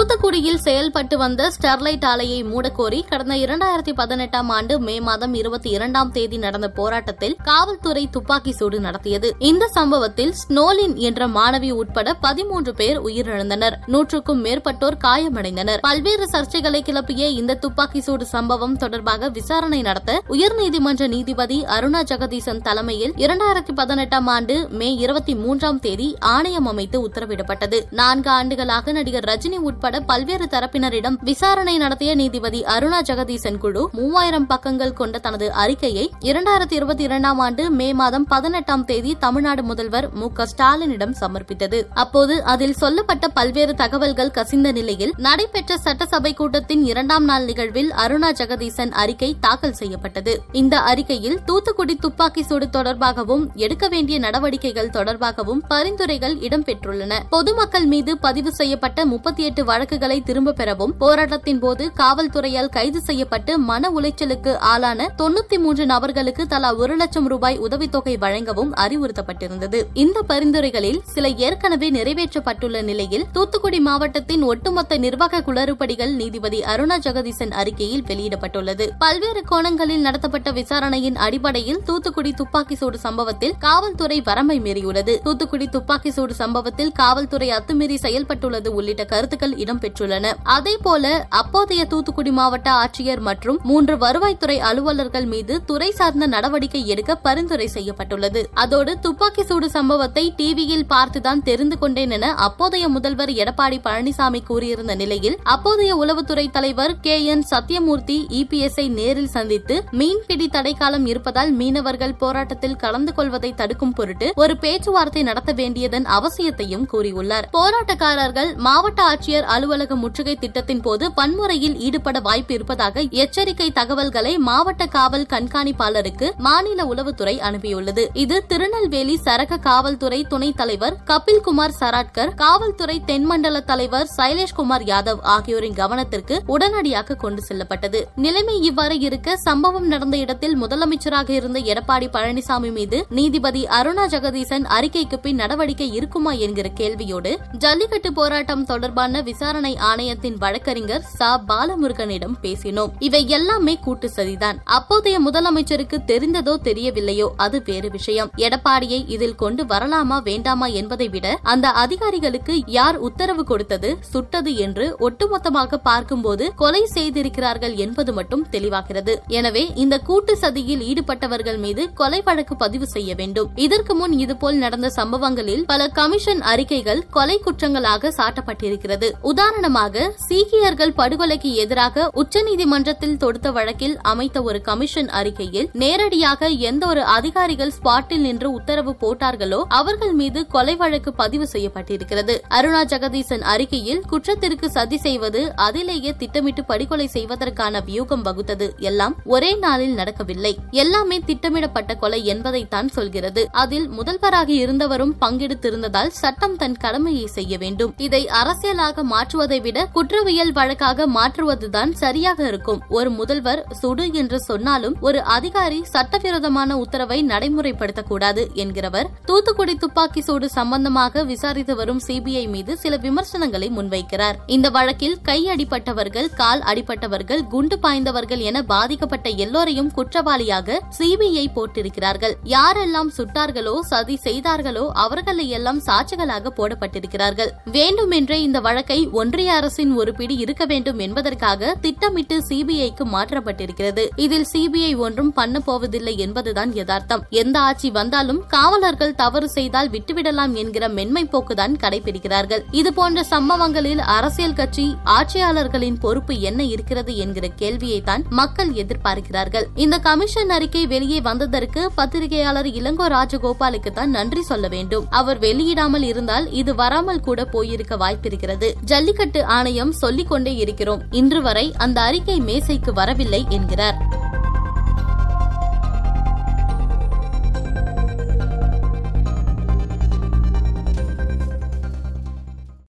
தூத்துக்குடியில் செயல்பட்டு வந்த ஸ்டெர்லைட் ஆலையை மூடக்கோரி கடந்த இரண்டாயிரத்தி பதினெட்டாம் ஆண்டு மே மாதம் இருபத்தி இரண்டாம் தேதி நடந்த போராட்டத்தில் காவல்துறை துப்பாக்கி சூடு நடத்தியது. இந்த சம்பவத்தில் ஸ்னோலின் என்ற மாணவி உட்பட பதிமூன்று பேர் உயிரிழந்தனர். நூற்றுக்கும் மேற்பட்டோர் காயமடைந்தனர். பல்வேறு சர்ச்சைகளை கிளப்பிய இந்த துப்பாக்கி சூடு சம்பவம் தொடர்பாக விசாரணை நடத்த உயர்நீதிமன்ற நீதிபதி அருணா ஜெகதீசன் தலைமையில் இரண்டாயிரத்தி பதினெட்டாம் ஆண்டு மே இருபத்தி மூன்றாம் தேதி ஆணையம் அமைத்து உத்தரவிடப்பட்டது. நான்கு ஆண்டுகளாக நடிகர் ரஜினி உட்பட உட்பட பல்வேறு தரப்பினரிடம் விசாரணை நடத்திய நீதிபதி அருணா ஜெகதீசன் குழு மூவாயிரம் பக்கங்கள் கொண்ட தனது அறிக்கையை இரண்டாயிரத்தி இருபத்தி இரண்டாம் ஆண்டு மே மாதம் பதினெட்டாம் தேதி தமிழ்நாடு முதல்வர் மு க ஸ்டாலினிடம் சமர்ப்பித்தது. அப்போது அதில் சொல்லப்பட்ட பல்வேறு தகவல்கள் கசிந்த நிலையில் நடைபெற்ற சட்டசபை கூட்டத்தின் இரண்டாம் நாள் நிகழ்வில் அருணா ஜெகதீசன் அறிக்கை தாக்கல் செய்யப்பட்டது. இந்த அறிக்கையில் தூத்துக்குடி துப்பாக்கி சூடு தொடர்பாகவும் எடுக்க வேண்டிய நடவடிக்கைகள் தொடர்பாகவும் பரிந்துரைகள் இடம்பெற்றுள்ளன. பொதுமக்கள் மீது பதிவு செய்யப்பட்ட முப்பத்தி எட்டு வழக்குகளை திரும்ப பெறவும் போராட்டத்தின் போது காவல்துறையால் கைது செய்யப்பட்டு மன உளைச்சலுக்கு ஆளான தொண்ணூத்தி மூன்று நபர்களுக்கு தலா ஒரு லட்சம் ரூபாய் உதவித்தொகை வழங்கவும் அறிவுறுத்தப்பட்டிருந்தது. இந்த பரிந்துரைகளில் சில ஏற்கனவே நிறைவேற்றப்பட்டுள்ள நிலையில் தூத்துக்குடி மாவட்டத்தின் ஒட்டுமொத்த நிர்வாக குளறுபடிகள் நீதிபதி அருணா ஜெகதீசன் அறிக்கையில் வெளியிடப்பட்டுள்ளது. பல்வேறு கோணங்களில் நடத்தப்பட்ட விசாரணையின் அடிப்படையில் தூத்துக்குடி துப்பாக்கி சூடு சம்பவத்தில் காவல்துறை வரம்பை மீறியுள்ளது. தூத்துக்குடி துப்பாக்கி சூடு சம்பவத்தில் காவல்துறை அத்துமீறி செயல்பட்டுள்ளது உள்ளிட்ட கருத்துக்கள் இடம்பெற்றுள்ளன. அதேபோல அப்போதைய தூத்துக்குடி மாவட்ட ஆட்சியர் மற்றும் மூன்று வருவாய்த்துறை அலுவலர்கள் மீது துறை சார்ந்த நடவடிக்கை எடுக்க பரிந்துரை செய்யப்பட்டுள்ளது. அதோடு துப்பாக்கி சூடு சம்பவத்தை டிவியில் பார்த்துதான் தெரிந்து கொண்டேன் என அப்போதைய முதல்வர் எடப்பாடி பழனிசாமி கூறியிருந்த நிலையில் அப்போதைய உளவுத்துறை தலைவர் கே. என். சத்யமூர்த்தி இபிஎஸ்ஐ நேரில் சந்தித்து மீன்பிடி தடைக்காலம் இருப்பதால் மீனவர்கள் போராட்டத்தில் கலந்து கொள்வதை தடுக்கும் பொருட்டு ஒரு பேச்சுவார்த்தை நடத்த வேண்டியதன் அவசியத்தையும் கூறியுள்ளார். போராட்டக்காரர்கள் மாவட்ட ஆட்சியர் அலுவலக முற்றுகை திட்டத்தின் போது வன்முறையில் ஈடுபட வாய்ப்பு இருப்பதாக எச்சரிக்கை தகவல்களை மாவட்ட காவல் கண்காணிப்பாளருக்கு மாநில உளவுத்துறை அனுப்பியுள்ளது. இது திருநெல்வேலி சரக காவல்துறை துணைத் தலைவர் கபில்குமார் சராட்கர் காவல்துறை தென்மண்டல தலைவர் சைலேஷ்குமார் யாதவ் ஆகியோரின் கவனத்திற்கு உடனடியாக கொண்டு செல்லப்பட்டது. நிலைமை இவ்வாறு இருக்க சம்பவம் நடந்த இடத்தில் முதலமைச்சராக இருந்த எடப்பாடி பழனிசாமி மீது நீதிபதி அருணா ஜெகதீசன் அறிக்கைக்கு பின் நடவடிக்கை இருக்குமா என்கிற கேள்வியோடு ஜல்லிக்கட்டு போராட்டம் தொடர்பான விசாரணை ஆணையத்தின் வழக்கறிஞர் சா. பாலமுருகனிடம் பேசினோம். இவை எல்லாமே கூட்டு சதிதான். அப்போதைய முதலமைச்சருக்கு தெரிந்ததோ தெரியவில்லையோ அது வேறு விஷயம். எடப்பாடியை இதில் கொண்டு வரலாமா வேண்டாமா என்பதை விட அந்த அதிகாரிகளுக்கு யார் உத்தரவு கொடுத்தது சுட்டது என்று ஒட்டுமொத்தமாக பார்க்கும்போது கொலை செய்திருக்கிறார்கள் என்பது மட்டும் தெளிவாகிறது. எனவே இந்த கூட்டு சதியில் ஈடுபட்டவர்கள் மீது கொலை வழக்கு பதிவு செய்ய வேண்டும். இதற்கு முன் இதுபோல் நடந்த சம்பவங்களில் பல கமிஷன் அறிக்கைகள் கொலை குற்றங்களாக சாட்டப்பட்டிருக்கிறது. உதாரணமாக சீக்கியர்கள் படுகொலைக்கு எதிராக உச்சநீதிமன்றத்தில் தொடுத்த வழக்கில் அமைத்த ஒரு கமிஷன் அறிக்கையில் நேரடியாக எந்த ஒரு அதிகாரிகள் ஸ்பாட்டில் நின்று உத்தரவு போட்டார்களோ அவர்கள் மீது கொலை வழக்கு பதிவு செய்யப்பட்டிருக்கிறது. அருணா ஜெகதீசன் அறிக்கையில் குற்றத்திற்கு சதி செய்வது அதிலேயே திட்டமிட்டு படுகொலை செய்வதற்கான வியூகம் வகுத்தது எல்லாம் ஒரே நாளில் நடக்கவில்லை. எல்லாமே திட்டமிடப்பட்ட கொலை என்பதைத்தான் சொல்கிறது. அதில் முதல்வராக இருந்தவரும் பங்கெடுத்திருந்ததால் சட்டம் தன் கடமையை செய்ய வேண்டும். இதை அரசியலாக மாற்றுவதை விட குற்றவியல் வழக்காக மாற்றுவதுதான் சரியாக இருக்கும். ஒரு முதல்வர் சுடு என்று சொன்னாலும் ஒரு அதிகாரி சட்டவிரோதமான உத்தரவை நடைமுறைப்படுத்தக்கூடாது என்கிறவர் தூத்துக்குடி துப்பாக்கி சூடு சம்பந்தமாக விசாரித்து வரும் சிபிஐ மீது சில விமர்சனங்களை முன்வைக்கிறார். இந்த வழக்கில் கை அடிப்பட்டவர்கள் கால் அடிப்பட்டவர்கள் குண்டு பாய்ந்தவர்கள் என பாதிக்கப்பட்ட எல்லோரையும் குற்றவாளியாக சிபிஐ போட்டிருக்கிறார்கள். யாரெல்லாம் சுட்டார்களோ சதி செய்தார்களோ அவர்களை எல்லாம் சாட்சிகளாக போடப்பட்டிருக்கிறார்கள். வேண்டுமென்றே இந்த வழக்கை ஒன்றிய அரசின் ஒரு பிடி இருக்க வேண்டும் என்பதற்காக திட்டமிட்டு சிபிஐக்கு மாற்றப்பட்டிருக்கிறது. இதில் சிபிஐ ஒன்றும் பண்ண போவதில்லை என்பதுதான் யதார்த்தம். எந்த ஆட்சி வந்தாலும் காவலர்கள் தவறு செய்தால் விட்டுவிடலாம் என்கிற மென்மை போக்குதான் கடைபிடிக்கிறார்கள். இதுபோன்ற சம்பவங்களில் அரசியல் கட்சி ஆட்சியாளர்களின் பொறுப்பு என்ன இருக்கிறது என்கிற கேள்வியை தான் மக்கள் எதிர்பார்க்கிறார்கள். இந்த கமிஷன் அறிக்கை வெளியே வந்ததற்கு பத்திரிகையாளர் இளங்கோ ராஜகோபாலுக்கு தான் நன்றி சொல்ல வேண்டும். அவர் வெளியிடாமல் இருந்தால் இது வராமல் கூட போயிருக்க வாய்ப்பிருக்கிறது. ஜல்லிக்கட்டு ஆணையம் சொல்லிக் கொண்டே இருக்கிறோம். இன்று வரை அந்த அறிக்கை மேசைக்கு வரவில்லை என்கிறார்.